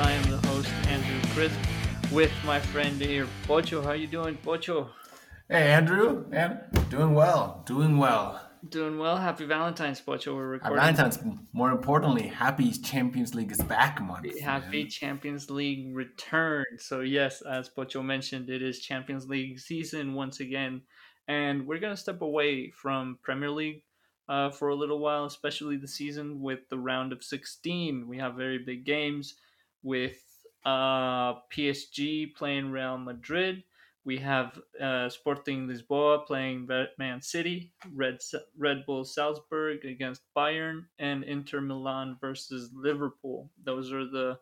I am the host Andrew Crisp with my friend here, Pocho. How you doing, Pocho? Hey, Andrew, And doing well, doing well. Doing well. Happy Valentine's, Pocho. We're Happy recording. Valentine's. More importantly, happy Champions League is back month. Happy man. Champions League return. So yes, as Pocho mentioned, it is Champions League season once again, and we're gonna step away from Premier League uh, for a little while, especially the season with the round of 16. We have very big games with uh, PSG playing Real Madrid. We have uh, Sporting Lisboa playing Man City, Red Red Bull Salzburg against Bayern, and Inter Milan versus Liverpool. Those are the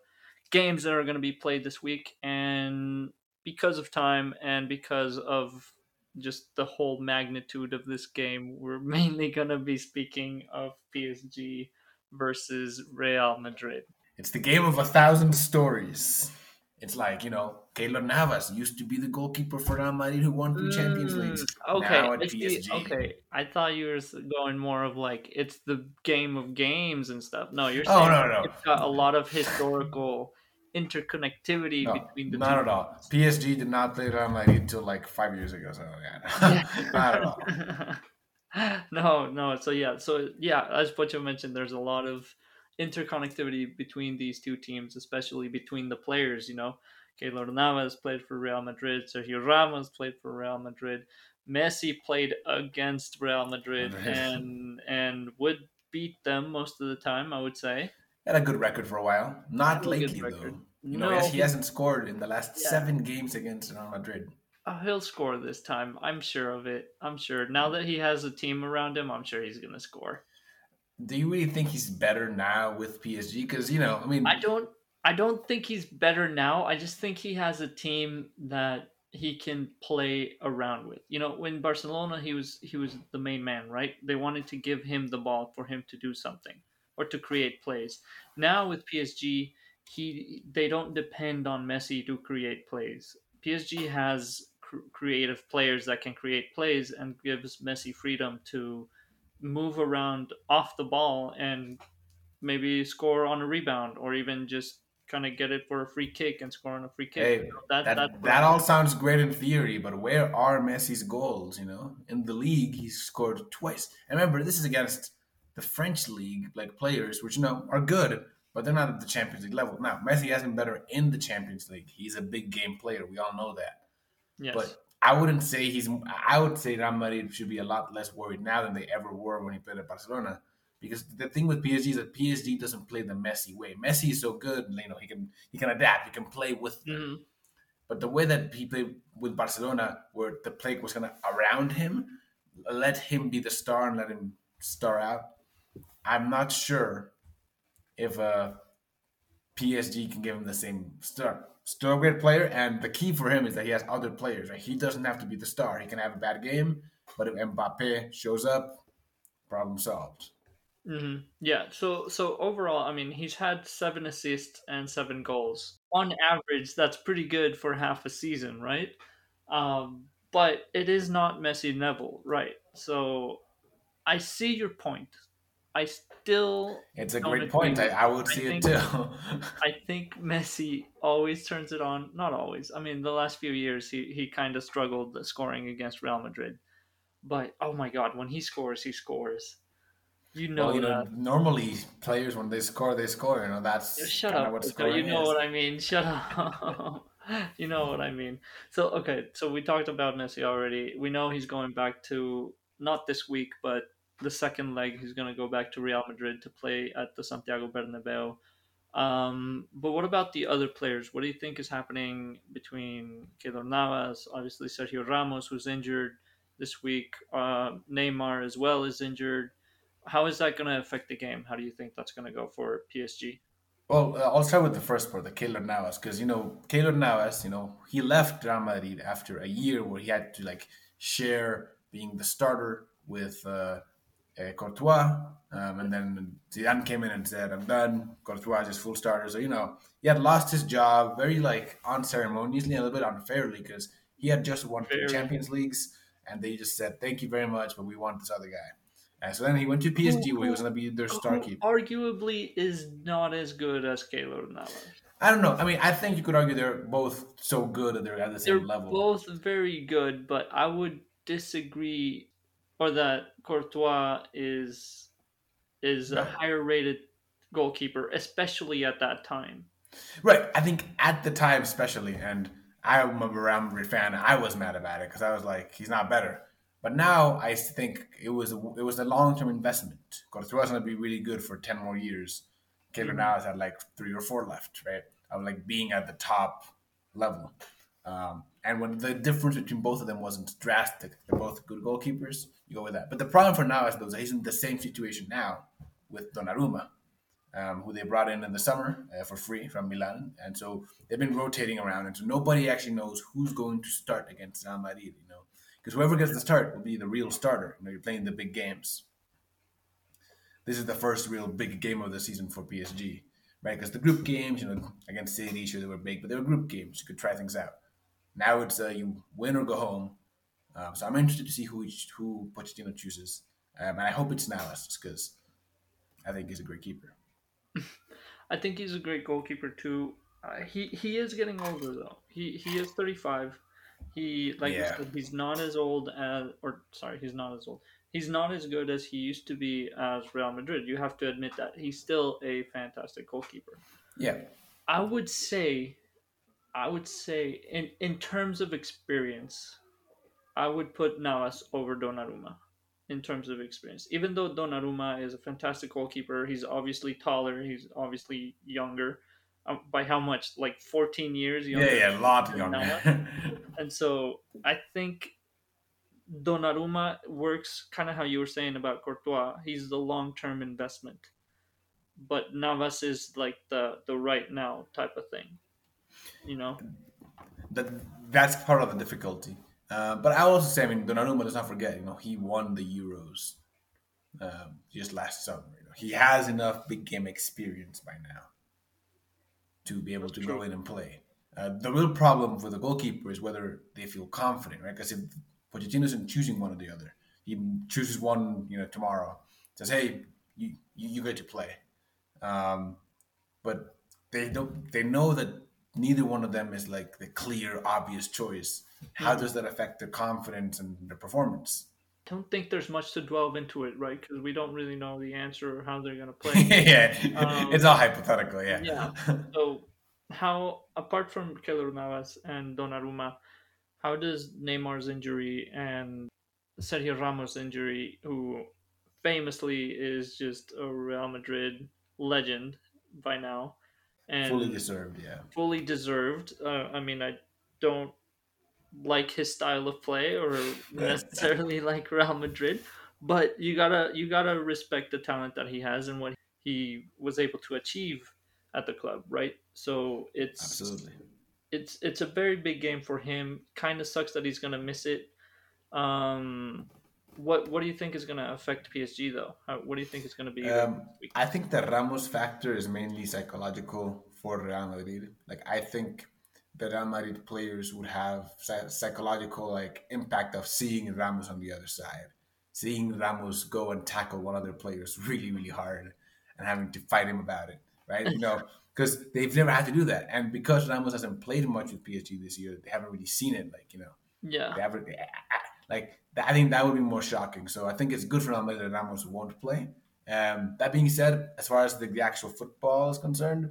games that are going to be played this week. And because of time and because of just the whole magnitude of this game, we're mainly going to be speaking of PSG versus Real Madrid. It's the game of a thousand stories. It's like you know, Keylor Navas used to be the goalkeeper for Real Madrid who won Champions Mm, Leagues. Okay, now at I PSG. okay. I thought you were going more of like it's the game of games and stuff. No, you're Oh, saying no, no. it's got a lot of historical interconnectivity No, between the not two. at all. PSG did not play Real Madrid until like five years ago. So yeah, not at all. no, no. So yeah, so yeah, as Pocho mentioned, there's a lot of interconnectivity between these two teams, especially between the players. You know, Keylor Navas played for Real Madrid, Sergio Ramos played for Real Madrid, Messi played against Real Madrid, Madrid. and and would beat them most of the time. I would say. Had a good record for a while. Not a lately though. You know, No, yes, he he- hasn't scored in the last Yeah. seven games against Real Madrid. Oh, he'll score this time. I'm sure of it. I'm sure. Now that he has a team around him, I'm sure he's gonna score. Do you really think he's better now with PSG? Because you know, I mean, I don't I don't think he's better now. I just think he has a team that he can play around with. You know, when Barcelona he was he was the main man, right? They wanted to give him the ball for him to do something or to create plays. Now with PSG, he they don't depend on Messi to create plays. PSG has cr- creative players that can create plays and gives Messi freedom to move around off the ball and maybe score on a rebound or even just kind of get it for a free kick and score on a free kick. Hey, You know, that, that that's that all sounds great in theory, but where are Messi's goals? You know, in the league, he scored twice. And remember, this is against the French league, like players, which you know are good, but they're not at the Champions League level. Now, Messi has been better in the Champions League. He's a big game player. We all know that. yes. But I wouldn't say he's. I would say Real Madrid should be a lot less worried now than they ever were when he played at Barcelona. Because the thing with PSG is that PSG doesn't play the Messi way. Messi is so good, you know, he can he can adapt, he can play with them. Mhm. But the way that he played with Barcelona, where the play was kind of around him, let him be the star and let him star out. I'm not sure if uh, PSG can give him the same star. Still a great player, and the key for him is that he has other players. Right? He doesn't have to be the star. He can have a bad game, but if Mbappe shows up, problem solved. hmm Yeah. So so overall, I mean, he's had seven assists and seven goals on average. That's pretty good for half a season, right? Um, but it is not Messi Neville, right? So I see your point. I still It's a great point. I, I would I see think- it too. I think Messi always turns it on. Not always. I mean, the last few years he, he kind of struggled scoring against Real Madrid. But oh my God, when he scores, he scores. You know well, you know, normally players when they score, they score. You know, that's Shut up. what You know is. what I mean. Shut up. you know what I mean. So okay, so we talked about Messi already. We know he's going back to not this week, but the second leg. He's going to go back to Real Madrid to play at the Santiago Bernabeu. Um, but what about the other players? What do you think is happening between Keylor Navas, obviously Sergio Ramos, who's injured this week, uh, Neymar as well is injured. How is that going to affect the game? How do you think that's going to go for PSG? Well, uh, I'll start with the first part, the Keylor Navas, because you know Keylor Navas, you know he left Real Madrid after a year where he had to like share being the starter with uh, uh, Courtois, um, and then Zidane came in and said, "I'm done." Courtois is full starter, so you know he had lost his job very like unceremoniously, a little bit unfairly because he had just won two Champions Leagues, and they just said, "Thank you very much, but we want this other guy." And so then he went to PSG, where he was going to be their star keeper. Arguably, is not as good as Keylor Navas. I don't know. I mean, I think you could argue they're both so good that they're at the same they're level. Both very good, but I would disagree, or that Courtois is is right. a higher rated goalkeeper, especially at that time. Right. I think at the time, especially, and I'm a Real Madrid fan. I was mad about it because I was like, he's not better. But now I think it was a, it was a long term investment. Courtois is going to be really good for ten more years. Keylor mm-hmm. now has had like three or four left, right? Of like being at the top level. Um, and when the difference between both of them wasn't drastic, they're both good goalkeepers. You go with that. But the problem for now is that he's in the same situation now with Donnarumma, um, who they brought in in the summer uh, for free from Milan, and so they've been rotating around, and so nobody actually knows who's going to start against Real Madrid. You know, because whoever gets the start will be the real starter. You know, you're playing the big games. This is the first real big game of the season for PSG, right? Because the group games, you know, against City, sure they were big, but they were group games. You could try things out. Now it's uh, you win or go home. Um, so I'm interested to see who who Pochettino chooses, um, and I hope it's Navas because I think he's a great keeper. I think he's a great goalkeeper too. Uh, he he is getting older though. He he is 35. He like yeah. said, he's not as old as or sorry, he's not as old. He's not as good as he used to be as Real Madrid. You have to admit that. He's still a fantastic goalkeeper. Yeah. I would say I would say in in terms of experience, I would put Navas over Donnarumma in terms of experience. Even though Donnarumma is a fantastic goalkeeper, he's obviously taller, he's obviously younger. Um, by how much? Like 14 years younger? Yeah, yeah, a lot younger. and so I think Donnarumma works kind of how you were saying about Courtois. He's the long term investment. But Navas is like the, the right now type of thing. You know? That that's part of the difficulty uh, but I also say, I mean, Donnarumma, let's not forget, you know, he won the Euros um, just last summer. You know, he has enough big game experience by now to be able to go in and play. Uh, the real problem for the goalkeeper is whether they feel confident, right? Because if Pochettino isn't choosing one or the other, he chooses one, you know, tomorrow, says, "Hey, you you, you get to play," um, but they don't. They know that neither one of them is like the clear, obvious choice. How does that affect their confidence and their performance? don't think there's much to delve into it, right? Because we don't really know the answer or how they're going to play. yeah, um, it's all hypothetical. Yeah. Yeah. So, how apart from Keylor Navas and Donnarumma, how does Neymar's injury and Sergio Ramos' injury, who famously is just a Real Madrid legend by now, and fully deserved, yeah, fully deserved. Uh, I mean, I don't like his style of play or necessarily like Real Madrid, but you gotta you gotta respect the talent that he has and what he was able to achieve at the club, right? So it's absolutely it's it's a very big game for him. Kind of sucks that he's gonna miss it. Um, what what do you think is going to affect PSG though? How, what do you think is going to be? Um, I think the Ramos factor is mainly psychological for Real Madrid. Like I think the Real Madrid players would have psychological like impact of seeing Ramos on the other side, seeing Ramos go and tackle one of their players really really hard, and having to fight him about it, right? You know, because they've never had to do that, and because Ramos hasn't played much with PSG this year, they haven't really seen it. Like you know, yeah, they haven't. Like I think that would be more shocking. So I think it's good for Real Madrid that Ramos won't play. Um, that being said, as far as the, the actual football is concerned,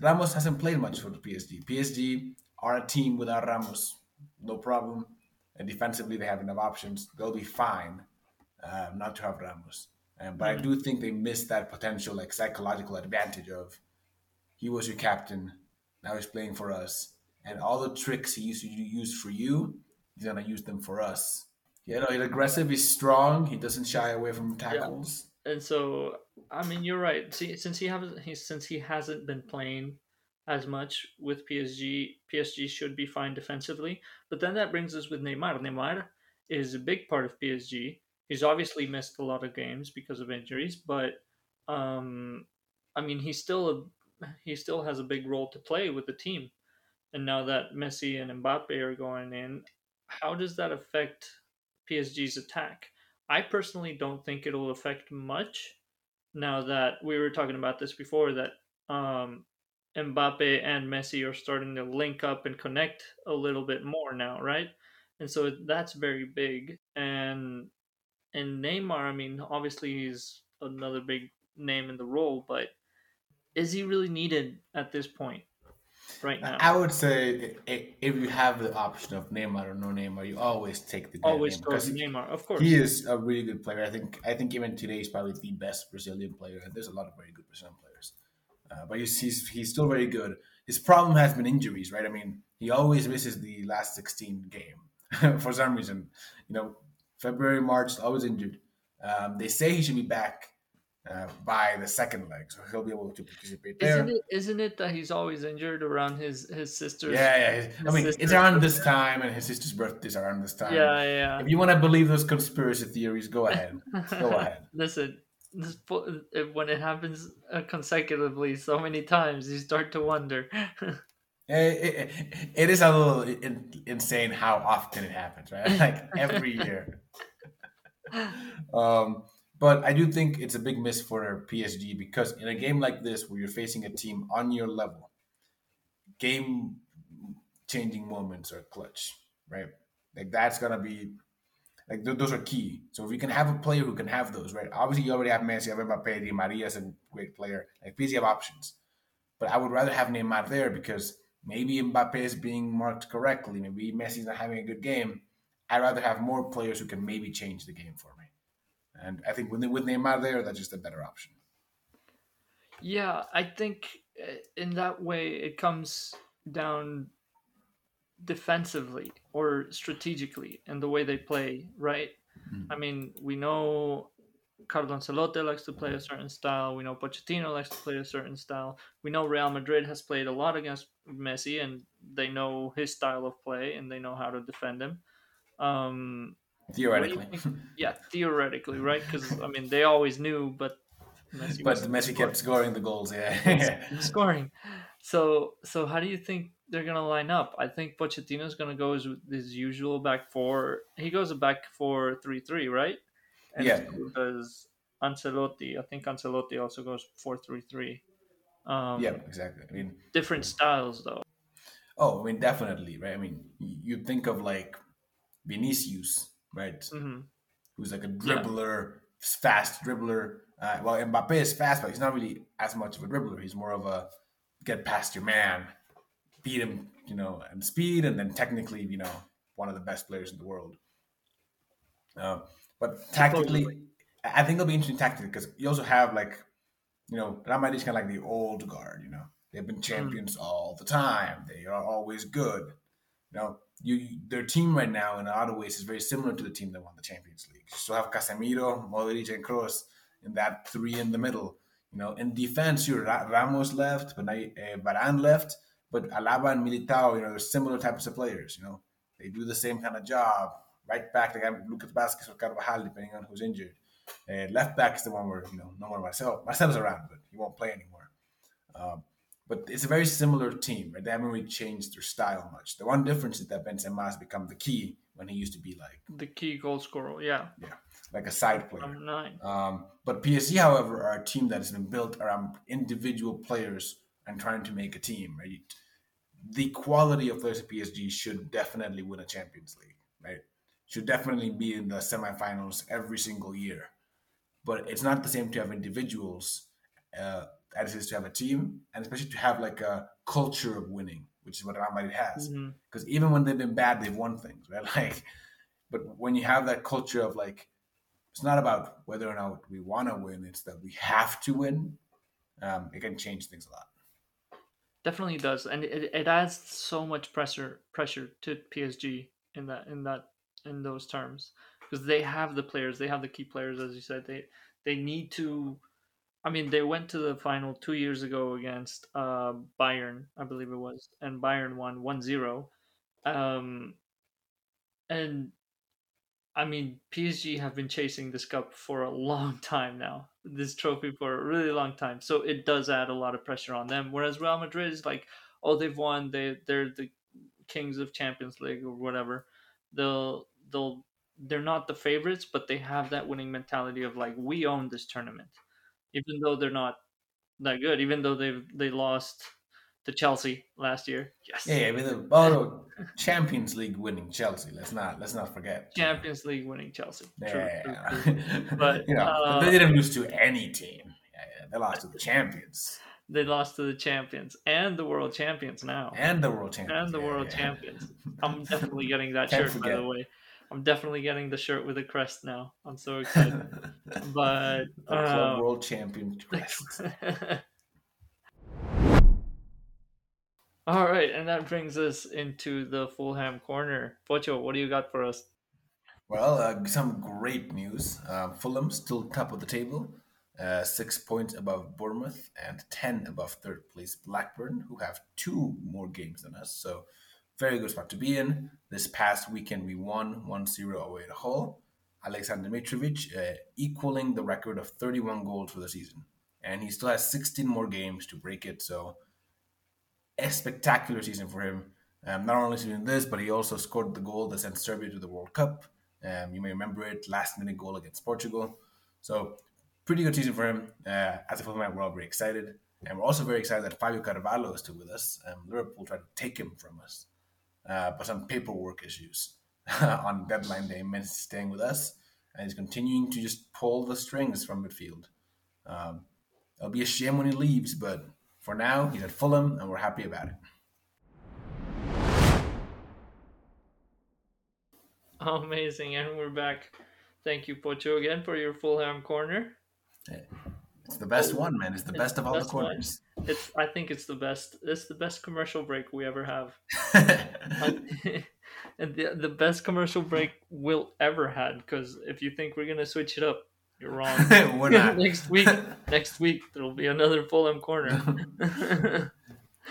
Ramos hasn't played much for the PSG. PSG are a team without Ramos, no problem. And defensively, they have enough options. They'll be fine uh, not to have Ramos. Um, but mm-hmm. I do think they missed that potential, like psychological advantage of he was your captain, now he's playing for us, and all the tricks he used to use for you, he's gonna use them for us. You know, he's aggressive, he's strong, he doesn't shy away from tackles. Yeah and so I mean you're right. See, since he hasn't he since he hasn't been playing as much with PSG, PSG should be fine defensively. But then that brings us with Neymar. Neymar is a big part of PSG. He's obviously missed a lot of games because of injuries, but um, I mean, he's still a he still has a big role to play with the team. And now that Messi and Mbappe are going in, how does that affect PSG's attack? I personally don't think it'll affect much. Now that we were talking about this before, that um, Mbappe and Messi are starting to link up and connect a little bit more now, right? And so that's very big. And and Neymar, I mean, obviously he's another big name in the role, but is he really needed at this point? Right now, I would say if you have the option of Neymar or no Neymar, you always take the always Neymar go Neymar, of course. He is a really good player. I think. I think even today he's probably the best Brazilian player. And there's a lot of very good Brazilian players, uh, but he's, he's he's still very good. His problem has been injuries, right? I mean, he always misses the last 16 game for some reason. You know, February, March, always injured. Um, they say he should be back uh, by the second leg, so he'll be able to participate there. Isn't it, isn't it that he's always injured around his his sister's? Yeah, yeah. I mean, it's around this time, and his sister's birthday is around this time. Yeah, yeah. If you want to believe those conspiracy theories, go ahead. go ahead. Listen, this, when it happens uh, consecutively so many times, you start to wonder. It, it, it is a little in, insane how often it happens, right? Like every year. um, but I do think it's a big miss for PSG because in a game like this, where you're facing a team on your level, game changing moments are clutch, right? Like that's gonna be like th- those are key. So if you can have a player who can have those, right? Obviously, you already have Messi, have Mbappe, Di Maria is a great player. Like PSG have options, but I would rather have Neymar there because maybe Mbappe is being marked correctly, maybe Messi's not having a good game. I'd rather have more players who can maybe change the game for me. And I think with with Neymar there, that's just a better option. Yeah, I think uh, in that way it comes down defensively or strategically in the way they play, right? Mm-hmm. I mean, we know Carlo Ancelotti likes to play a certain style. We know Pochettino likes to play a certain style. We know Real Madrid has played a lot against Messi, and they know his style of play and they know how to defend him. Um, Theoretically. Yeah, theoretically, right? Because I mean, they always knew, but Messi but Messi kept scoring the goals. Yeah, scoring. So, so how do you think they're gonna line up? I think Pochettino's gonna go as his usual back four. He goes a back four three three, right? And yeah. Because Ancelotti, I think Ancelotti also goes four three three. Um, yeah, exactly. I mean, different styles though. Oh, I mean, definitely, right? I mean, you think of like Vinicius right? Mm-hmm. Who's like a dribbler, yeah. fast dribbler. Uh, well, Mbappe is fast, but he's not really as much of a dribbler. He's more of a get past your man, beat him, you know, and speed, and then technically, you know, one of the best players in the world. Uh, but tactically, I think it'll be interesting tactically because you also have like, you know, Real Madrid's kind of like the old guard. You know, they've been mm. champions mm. all the time. They are always good. You know, you their team right now in a lot of ways is very similar to the team that won the Champions League. You still have Casemiro, Modric, and Kroos in that three in the middle. You know, in defense, you Ramos left, but now uh, Varane left, but Alaba and Militao, you know, they're similar types of players. You know, they do the same kind of job. Right back, they have Lucas Vázquez or Carvajal, depending on who's injured. Uh, left back is the one where you know no more Marcelo. Marcelo's around, but he won't play anymore. Um, but it's a very similar team, right? They haven't really changed their style much. The one difference is that Benzema has become the key when he used to be like the key goal scorer. Yeah, yeah, like a side player. Number nine. Um, but PSG, however, are a team that has been built around individual players and trying to make a team. Right, the quality of players at PSG should definitely win a Champions League. Right, should definitely be in the semifinals every single year. But it's not the same to have individuals. Uh, as it is to have a team and especially to have like a culture of winning, which is what Real Madrid has. Because mm-hmm. even when they've been bad, they've won things, right? Like, but when you have that culture of like, it's not about whether or not we want to win; it's that we have to win. Um, it can change things a lot. Definitely does, and it, it adds so much pressure pressure to PSG in that in that in those terms because they have the players, they have the key players, as you said. They they need to I mean, they went to the final two years ago against uh, Bayern, I believe it was, and Bayern won 1 0. Um, and I mean, PSG have been chasing this cup for a long time now, this trophy for a really long time. So it does add a lot of pressure on them. Whereas Real Madrid is like, oh, they've won, they they're the kings of Champions League or whatever. They'll they'll they're not the favorites, but they have that winning mentality of like we own this tournament, even though they're not that good. Even though they've they lost to Chelsea last year. Yes. Yeah, yeah, with the oh, Champions League winning Chelsea. Let's not let's not forget. Champions League winning Chelsea. Yeah, True, true, true. but you know, uh, they didn't lose to any team. Yeah, yeah, they lost to the champions They lost to the champions and the world champions now. and the world champions And the Yeah, world yeah. champions. I'm definitely getting that Can't shirt by the way. I'm definitely getting the shirt with the crest now. I'm so excited. but um, world champion crest. All right, and that brings us into the Fulham corner. Pocho, what do you got for us? Well, uh, some great news. Uh, Fulham still top of the table, uh, six points above Bournemouth and ten above third place Blackburn, who have two more games than us. So, very good spot to be in. This past weekend, we won 1-0 away at Hull. Alexander Mitrovic uh, equaling the record of 31 goals for the season, and he still has 16 more games to break it. So, a spectacular season for him. Um, not only is he doing this, but he also scored the goal that sent Serbia to the World Cup. Um, you may remember it, last minute goal against Portugal. So, pretty good season for him. Uh, as a fan, we're all very excited. And we're also very excited that Fabio Carvalho is still with us. Um, Liverpool tried to take him from us, uh, but some paperwork issues on deadline day meant he's staying with us. And he's continuing to just pull the strings from midfield. Um, it'll be a shame when he leaves, but for now, he's at Fulham, and we're happy about it. Amazing, and we're back. Thank you, Pocho, again for your Fulham corner. It's the best oh, one, man. It's the It's best the of all the best one. corners. It's I think it's the best. It's the best commercial break we ever have. and the, the best commercial break we'll ever had because if you think we're gonna switch it up you're wrong we're not. next week next week there'll be another Fulham corner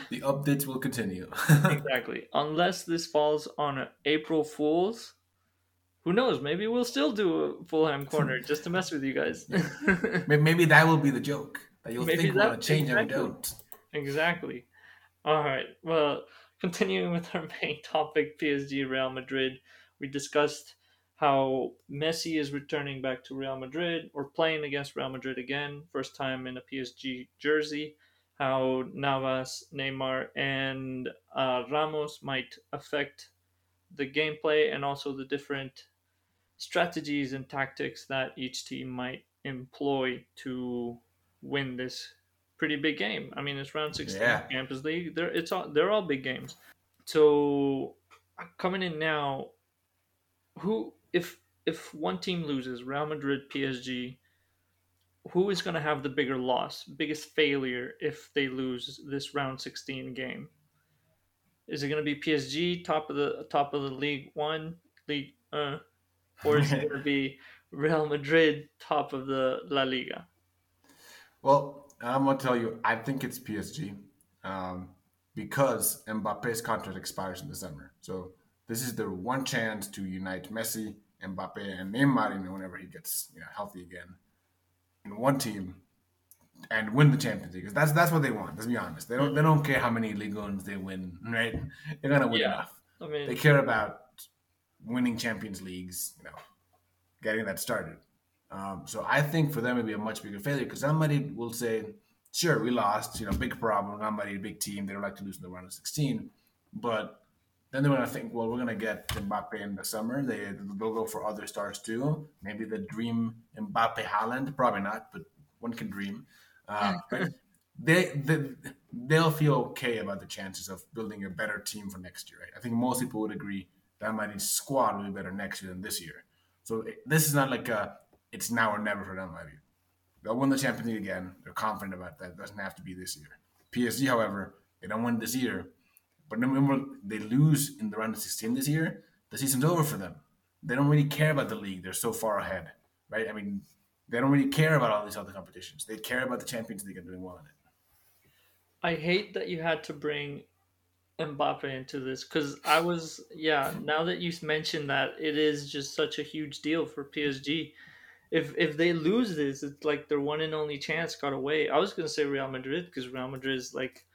the updates will continue. exactly unless this falls on April Fools who knows maybe we'll still do a Fulham corner just to mess with you guys Maybe that will be the joke that you'll Maybe think we're that- gonna change and we exactly. don't. Exactly. All right. Well, continuing with our main topic, PSG Real Madrid, we discussed how Messi is returning back to Real Madrid or playing against Real Madrid again, first time in a PSG jersey. How Navas, Neymar, and uh, Ramos might affect the gameplay and also the different strategies and tactics that each team might employ to win this pretty big game. I mean, it's round 16 Yeah. Champions League. They're it's all they're all big games. So coming in now, who if if one team loses, Real Madrid, PSG, who is going to have the bigger loss, biggest failure if they lose this round 16 game? Is it going to be PSG top of the top of the League One league, uh, or is it going to be Real Madrid top of the La Liga? Well, I'm gonna tell you, I think it's PSG um, because Mbappe's contract expires in December. So this is their one chance to unite Messi, Mbappe, and Neymar you know, whenever he gets you know, healthy again in one team and win the Champions League. 'Cause that's that's what they want. Let's be honest. They don't they don't care how many league ones they win. Right? They're gonna win Yeah. enough. I mean, They care about winning Champions Leagues. You know, getting that started. Um, so I think for them it'd be a much bigger failure because somebody will say, "Sure, we lost. You know, big problem. Somebody, a big team. They don't like to lose in the round of 16." But then they're gonna think, "Well, we're gonna get Mbappe in the summer. They they'll go for other stars too. Maybe the dream Mbappe Haaland, Probably not, but one can dream." Uh, they, they they'll feel okay about the chances of building a better team for next year. Right? I think most people would agree that Madrid's squad will be better next year than this year. So it- this is not like a it's now or never for Real Madrid. They'll win the Champions League again. They're confident about that. It doesn't have to be this year. PSG, however, they don't win this year. But remember, they lose in the round of 16 this year. The season's over for them. They don't really care about the league. They're so far ahead, right? I mean, they don't really care about all these other competitions. They care about the Champions League and doing well in it. I hate that you had to bring Mbappe into this because I was yeah. Now that you mentioned that, it is just such a huge deal for PSG. If if they lose this, it's like their one and only chance got away. I was gonna say Real Madrid because Real Madrid is like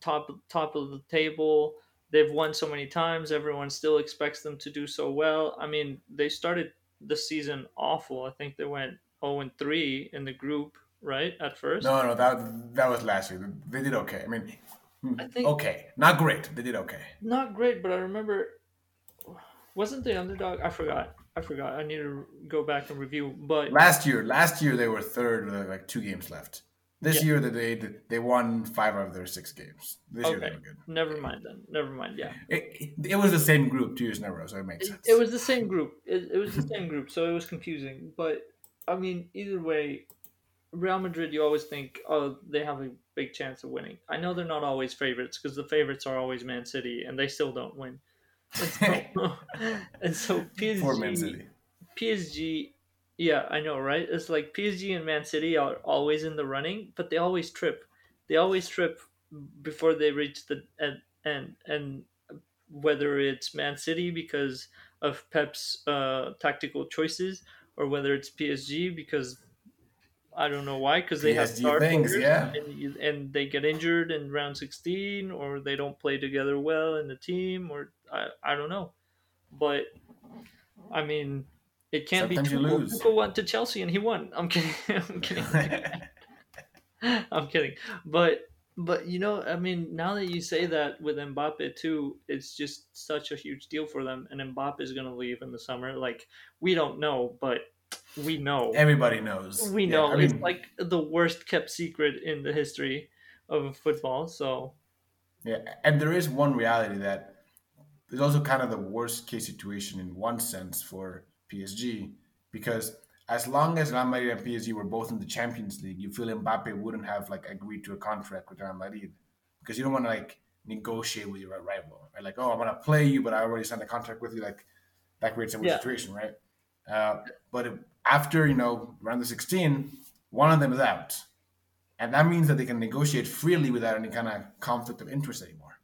top top of the table. They've won so many times. Everyone still expects them to do so well. I mean, they started the season awful. I think they went 0 and 3 in the group, right? At first. No, no, that that was last year. They did okay. I mean, Hmm. I think okay, not great. They did okay. not great, but I remember wasn't the underdog? I forgot. I forgot. I need to go back and review. But Last year, last year they were third with like two games left. This Yeah. year they they they won five out of their six games. This year they were good. never mind then. Never mind. Yeah. It, it, it was the same group two years in a row, so it makes It, sense. it was the same group. It, it was the same group, so it was confusing. But I mean, either way, Real Madrid, you always think, oh, they have a big chance of winning. I know they're not always favorites because the favorites are always Man City, and they still don't win. And so, and so PSG, City. PSG, yeah, I know, right? It's like PSG and Man City are always in the running, but they always trip. They always trip before they reach the end. And, and whether it's Man City because of Pep's uh, tactical choices, or whether it's PSG because I don't know why, because they have PSG star things, players yeah. and, and they get injured in round 16, or they don't play together well in the team, or I, I don't know. But I mean, it can't Sometimes be you true. lose. Went to Chelsea and he won. I'm kidding. I'm kidding. I'm kidding. But but you know, I mean, now that you say that with Mbappe too, it's just such a huge deal for them. And Mbappe is going to leave in the summer. Like we don't know, but we know. Everybody knows. we Yeah, know I it's like the worst kept secret in the history of football. So Yeah, and there is one reality that is also kind of the worst case situation in one sense for PSG because as long as Real Madrid and PSG were both in the Champions League, you feel Mbappe wouldn't have like agreed to a contract with Real Madrid because you don't want to like negotiate with your rival, right? Like, oh, I'm gonna play you, but I already signed a contract with you. Like that creates a weird Yeah. situation, right? Uh, but after you know round the 16, one of them is out, and that means that they can negotiate freely without any kind of conflict of interest anymore,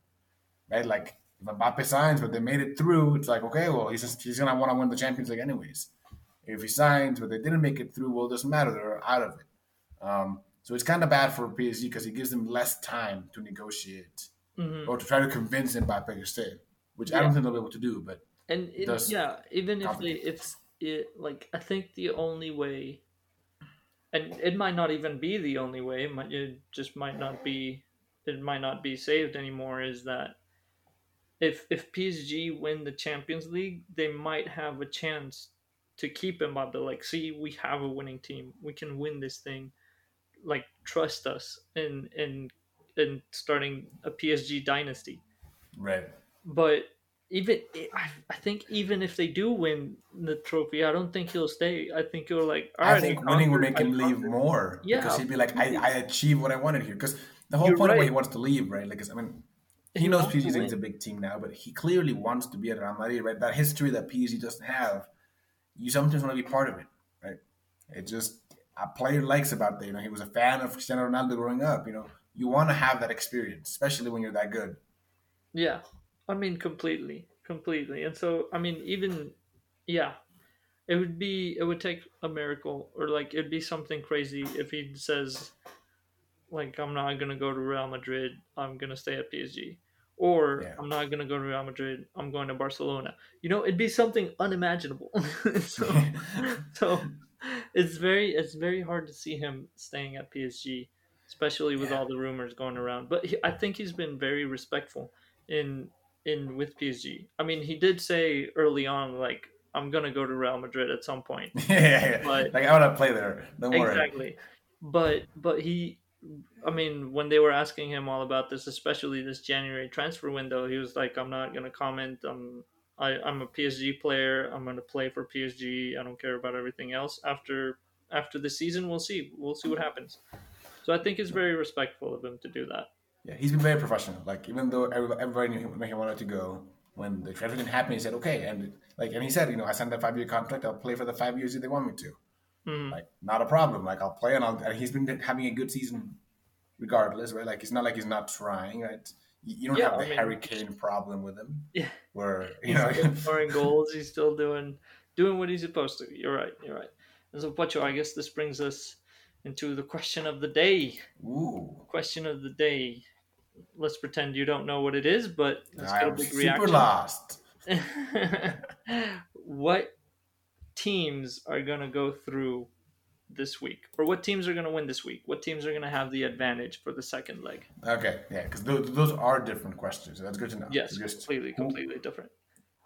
right? Like if Mbappe signs, but they made it through, it's like okay, well he's just, he's gonna want to win the Champions League anyways. If he signs, but they didn't make it through, well, it doesn't matter; they're out of it. Um, so it's kind of bad for PSG because it gives them less time to negotiate mhm. or to try to convince Mbappe to stay, which I don't think they'll be able to do. But and it, yeah, even if they if it like I think the only way, and it might not even be the only way. It, might, it just might not be. It might not be saved anymore. Is that if if PSG win the Champions League, they might have a chance to keep Mbappe. Like, see, we have a winning team. We can win this thing. Like, trust us in in in starting a PSG dynasty right, but even I, I think even if they do win the trophy, I don't think he'll stay. I think he'll like. All I right, think winning would make him leave more Yeah, because he'd be like, I, I achieved what I wanted here. Because the whole You're point of why he wants to leave, right? Like, I mean, he, He knows PSG is a big team now, but he clearly wants to be at Real Madrid, right? That history that PSG doesn't have, you sometimes want to be part of it, right? It just a player likes about that. You know, he was a fan of Cristiano Ronaldo growing up. You know, you want to have that experience, especially when you're that good. Yeah, I mean completely, completely. And so I mean even, yeah, it would be it would take a miracle or like it'd be something crazy if he says, like I'm not gonna go to Real Madrid. I'm gonna stay at PSG. Or Yeah. I'm not gonna go to Real Madrid. I'm going to Barcelona. You know, it'd be something unimaginable. so, so it's very it's very hard to see him staying at PSG, especially with Yeah. all the rumors going around. But he, I think he's been very respectful in in with PSG. I mean, he did say early on like I'm gonna go to Real Madrid at some point. yeah, yeah. But- like I want to play there. Don't worry. Exactly. But but he I mean, when they were asking him all about this, especially this January transfer window, he was like, "I'm not gonna comment. I'm I, I'm a PSG player. I'm gonna play for PSG. I don't care about everything else. After after the season, we'll see. We'll see what happens." So I think it's very respectful of him to do that. Yeah, he's been very professional. Like even though everybody, everybody knew him, he wanted to go, when the transfer didn't happen, he said okay, and like and he said, you know, I signed a five year contract. I'll play for the five years if they want me to. Mhm. Like not a problem. Like I'll play, and, I'll, and he's been having a good season, regardless, right? Like it's not like he's not trying, right? You don't Yeah, have the I mean- Harry Kane problem with him, Yeah. where you He's know. scoring goals. He's still doing doing what he's supposed to. You're right. You're right. And so, Pocho, I guess this brings us into the question of the day. Ooh, Question of the day. Let's pretend you don't know what it is, but let's get a big super reaction. lost. what teams are going to go through this week? Or what teams are going to win this week? What teams are going to have the advantage for the second leg? Okay, yeah, because those, those are different questions. That's good to know. Yes, Just completely, who- completely different.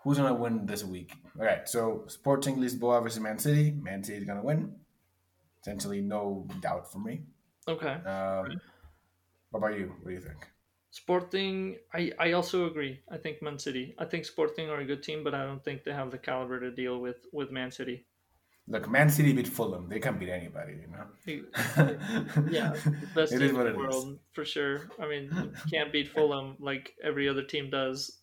Who's gonna win this week? All right, so Sporting Lisboa versus Man City. Man City is gonna win. Essentially, no doubt for me. Okay. Um, what about you? What do you think? Sporting, I, I also agree. I think Man City. I think Sporting are a good team, but I don't think they have the caliber to deal with, with Man City. Look, Man City beat Fulham. They can't beat anybody, you know. Yeah, best it team in the is. world for sure. I mean, you can't beat Fulham like every other team does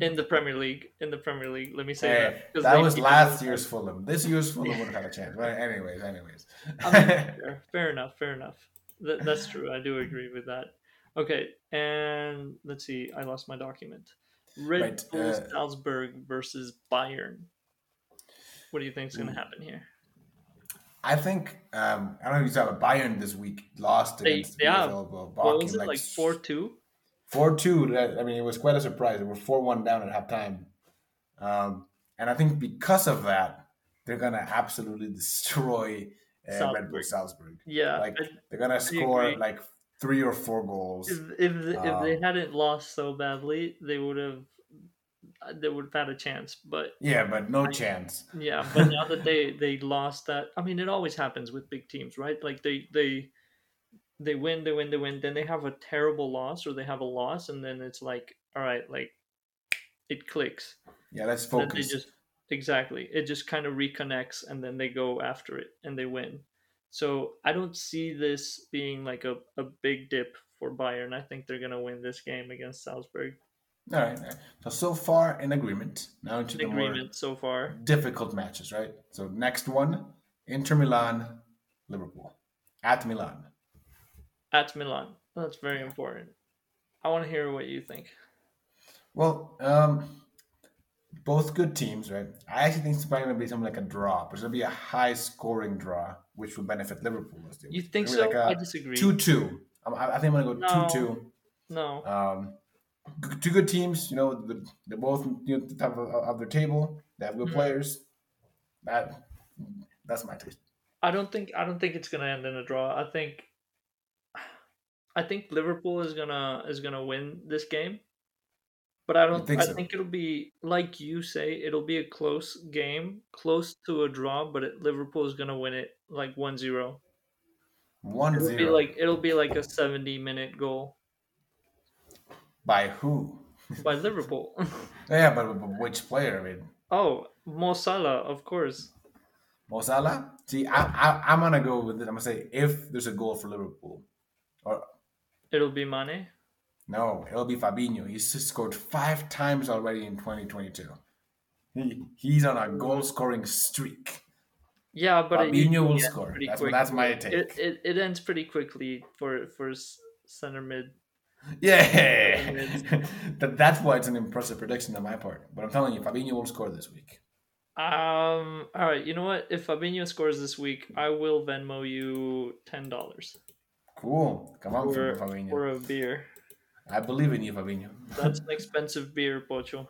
in the Premier League. In the Premier League, let me say Hey, that that was last them. year's Fulham. This year's Fulham would have had a chance. But anyways, anyways. I mean, fair, fair enough. Fair enough. That, that's true. I do agree with that. Okay, and let's see. I lost my document. Red Right, Bull uh, Salzburg versus Bayern. What do you think is going to happen here? I think um, I don't know if you saw, but Bayern this week lost They- against yeah. What was it like four two? Four two. I mean, it was quite a surprise. They were four one down at halftime, um, and I think because of that, they're gonna absolutely destroy uh, Red Bull Salzburg. Yeah. Like I- they're gonna score agree. like three or four goals. if if, the, if they Um, hadn't lost so badly, they would have they would have had a chance. But Yeah, but no chance. yeah, but now that they they lost that, I mean, it always happens with big teams, right? Like they they they win, they win, they win, then they have a terrible loss or they have a loss, and then it's like, all right, like it clicks. Yeah, they focus. just exactly it just kind of reconnects, and then they go after it and they win. So I don't see this being like a, a big dip for Bayern. I think they're gonna win this game against Salzburg. All right. all right. So so far in agreement. Now into the more Agreement so far. difficult matches, right? So next one, Inter Milan, Liverpool, at Milan. At Milan. That's very important. I want to hear what you think. Well, um, both good teams, right? I actually think it's probably going to be something like a draw, but it's going to be a high scoring draw, which will benefit Liverpool. You think so? Like I disagree. 2 2. Um, I I think I'm going to go No. 2 No. 2. Um, two good teams, you know, they're both you know, at the top of, of their table. They have good Mhm. players. That That's my taste. I don't think I don't think it's gonna end in a draw. I think I think Liverpool is gonna is gonna win this game. But I don't think I so? think it'll be like you say, it'll be a close game, close to a draw, but it, Liverpool is gonna win it like 1-0. 1 It'll 0. be like it'll be like a 70 minute goal By who? by Liverpool. Yeah, but, but which player? I mean, oh, Mo Salah, of course. Mo Salah? See, I, I, I'm going to go with it. I'm going to say if there's a goal for Liverpool. It'll be Mane. No, it'll be Fabinho. He's scored five times already in 2022. He, he's on a goal scoring streak. Yeah, but it Fabinho usually will ends score. That's, that's my take. It, it it ends pretty quickly for for center mid. yeah, that, that's why it's an impressive prediction on my part. But I'm telling you, Fabinho will score this week. Um. All right. You know what? If Fabinho scores this week, I will Venmo you ten dollars Cool. Come on, for Fabinho. for a beer. I believe in you, Fabinho. That's an expensive beer, Pocho.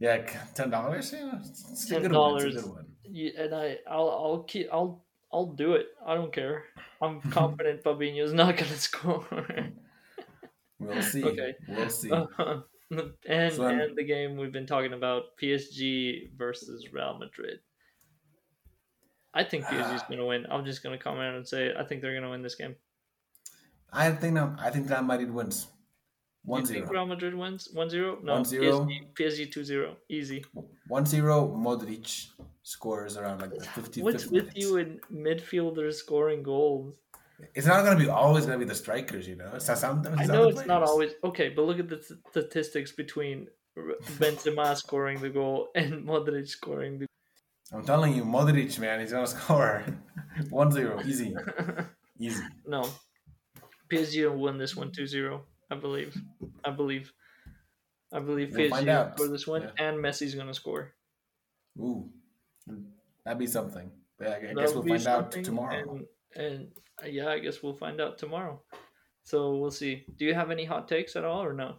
yeah, ten dollars. Yeah, it's a good one. It's a $10. Yeah, and I I'll I'll keep I'll I'll do it. I don't care. I'm confident Fabinho's not gonna score. We'll see. Okay. We'll see. Uh, and So and the game we've been talking about PSG versus Real Madrid. I think PSG is going to win. I'm just going to come out and say I think they're going to win this game. I think no. I think Real Madrid wins. you 1-0. think Real Madrid wins 1-0? No, 1-0. PSG, PSG 2-0. Easy. 1-0, Modric scores around like the 55th What's with minute. you and midfielders scoring goals? It's not going to be always going to be the strikers, you know. So sometimes I know it's not always okay, but look at the st- statistics between Benzema scoring the goal and Modric scoring the I'm telling you, Modric, man, he's going to score 1-0, easy, easy. No. PSG will win this one 2-0. I believe. I believe. I believe We'll PSG for this one, Yeah. and Messi's gonna score. Ooh, that'd be something. Yeah, I guess That'll we'll find out tomorrow. And, and uh, yeah, I guess we'll find out tomorrow. So we'll see. Do you have any hot takes at all, or no?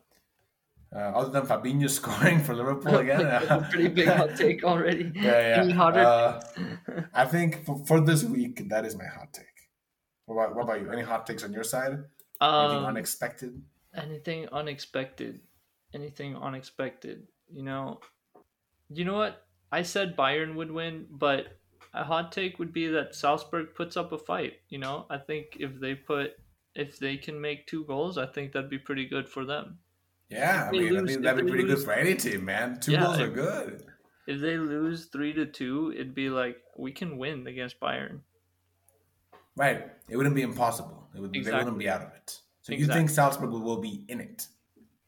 Uh, other than Fabinho scoring for Liverpool again, a pretty big hot take already. Yeah, yeah. hotter? Uh, I think for, for this week, that is my hot take. What about, what about you? Any hot takes on your side? Anything um, unexpected? anything unexpected anything unexpected you know you know what i said bayern would win but a hot take would be that salzburg puts up a fight you know i think if they put if they can make two goals i think that'd be pretty good for them Yeah, I mean, lose- be, if that'd be pretty lose- good for any team, man. Two Yeah, goals are if- good. if they lose three to two it'd be like we can win against bayern Right. It wouldn't be impossible. It would, They wouldn't be out of it. So you think Salzburg will, be in it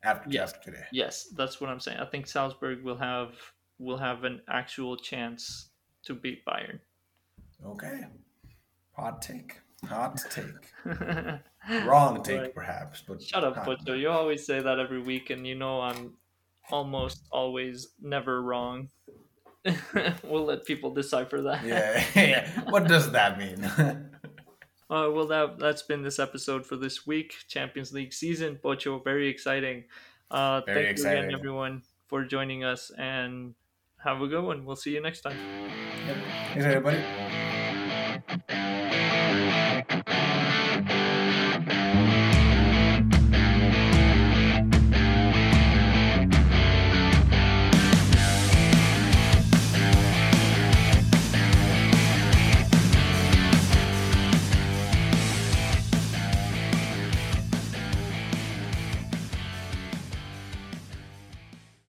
after, Yes. after today? yes that's what i'm saying i think salzburg will have will have an actual chance to beat bayern Okay. Hot take. Hot take. Wrong take, Right. perhaps. But Shut up. Butcher. You always say that every week, and you know I'm almost always never wrong. we'll let people decipher that. Yeah, yeah. What does that mean? Uh, well, that that's been this episode for this week, Champions League season. Bocho, very exciting. Uh, Very thank you again, everyone, for joining us, and have a good one. We'll see you next time. Thanks, everybody.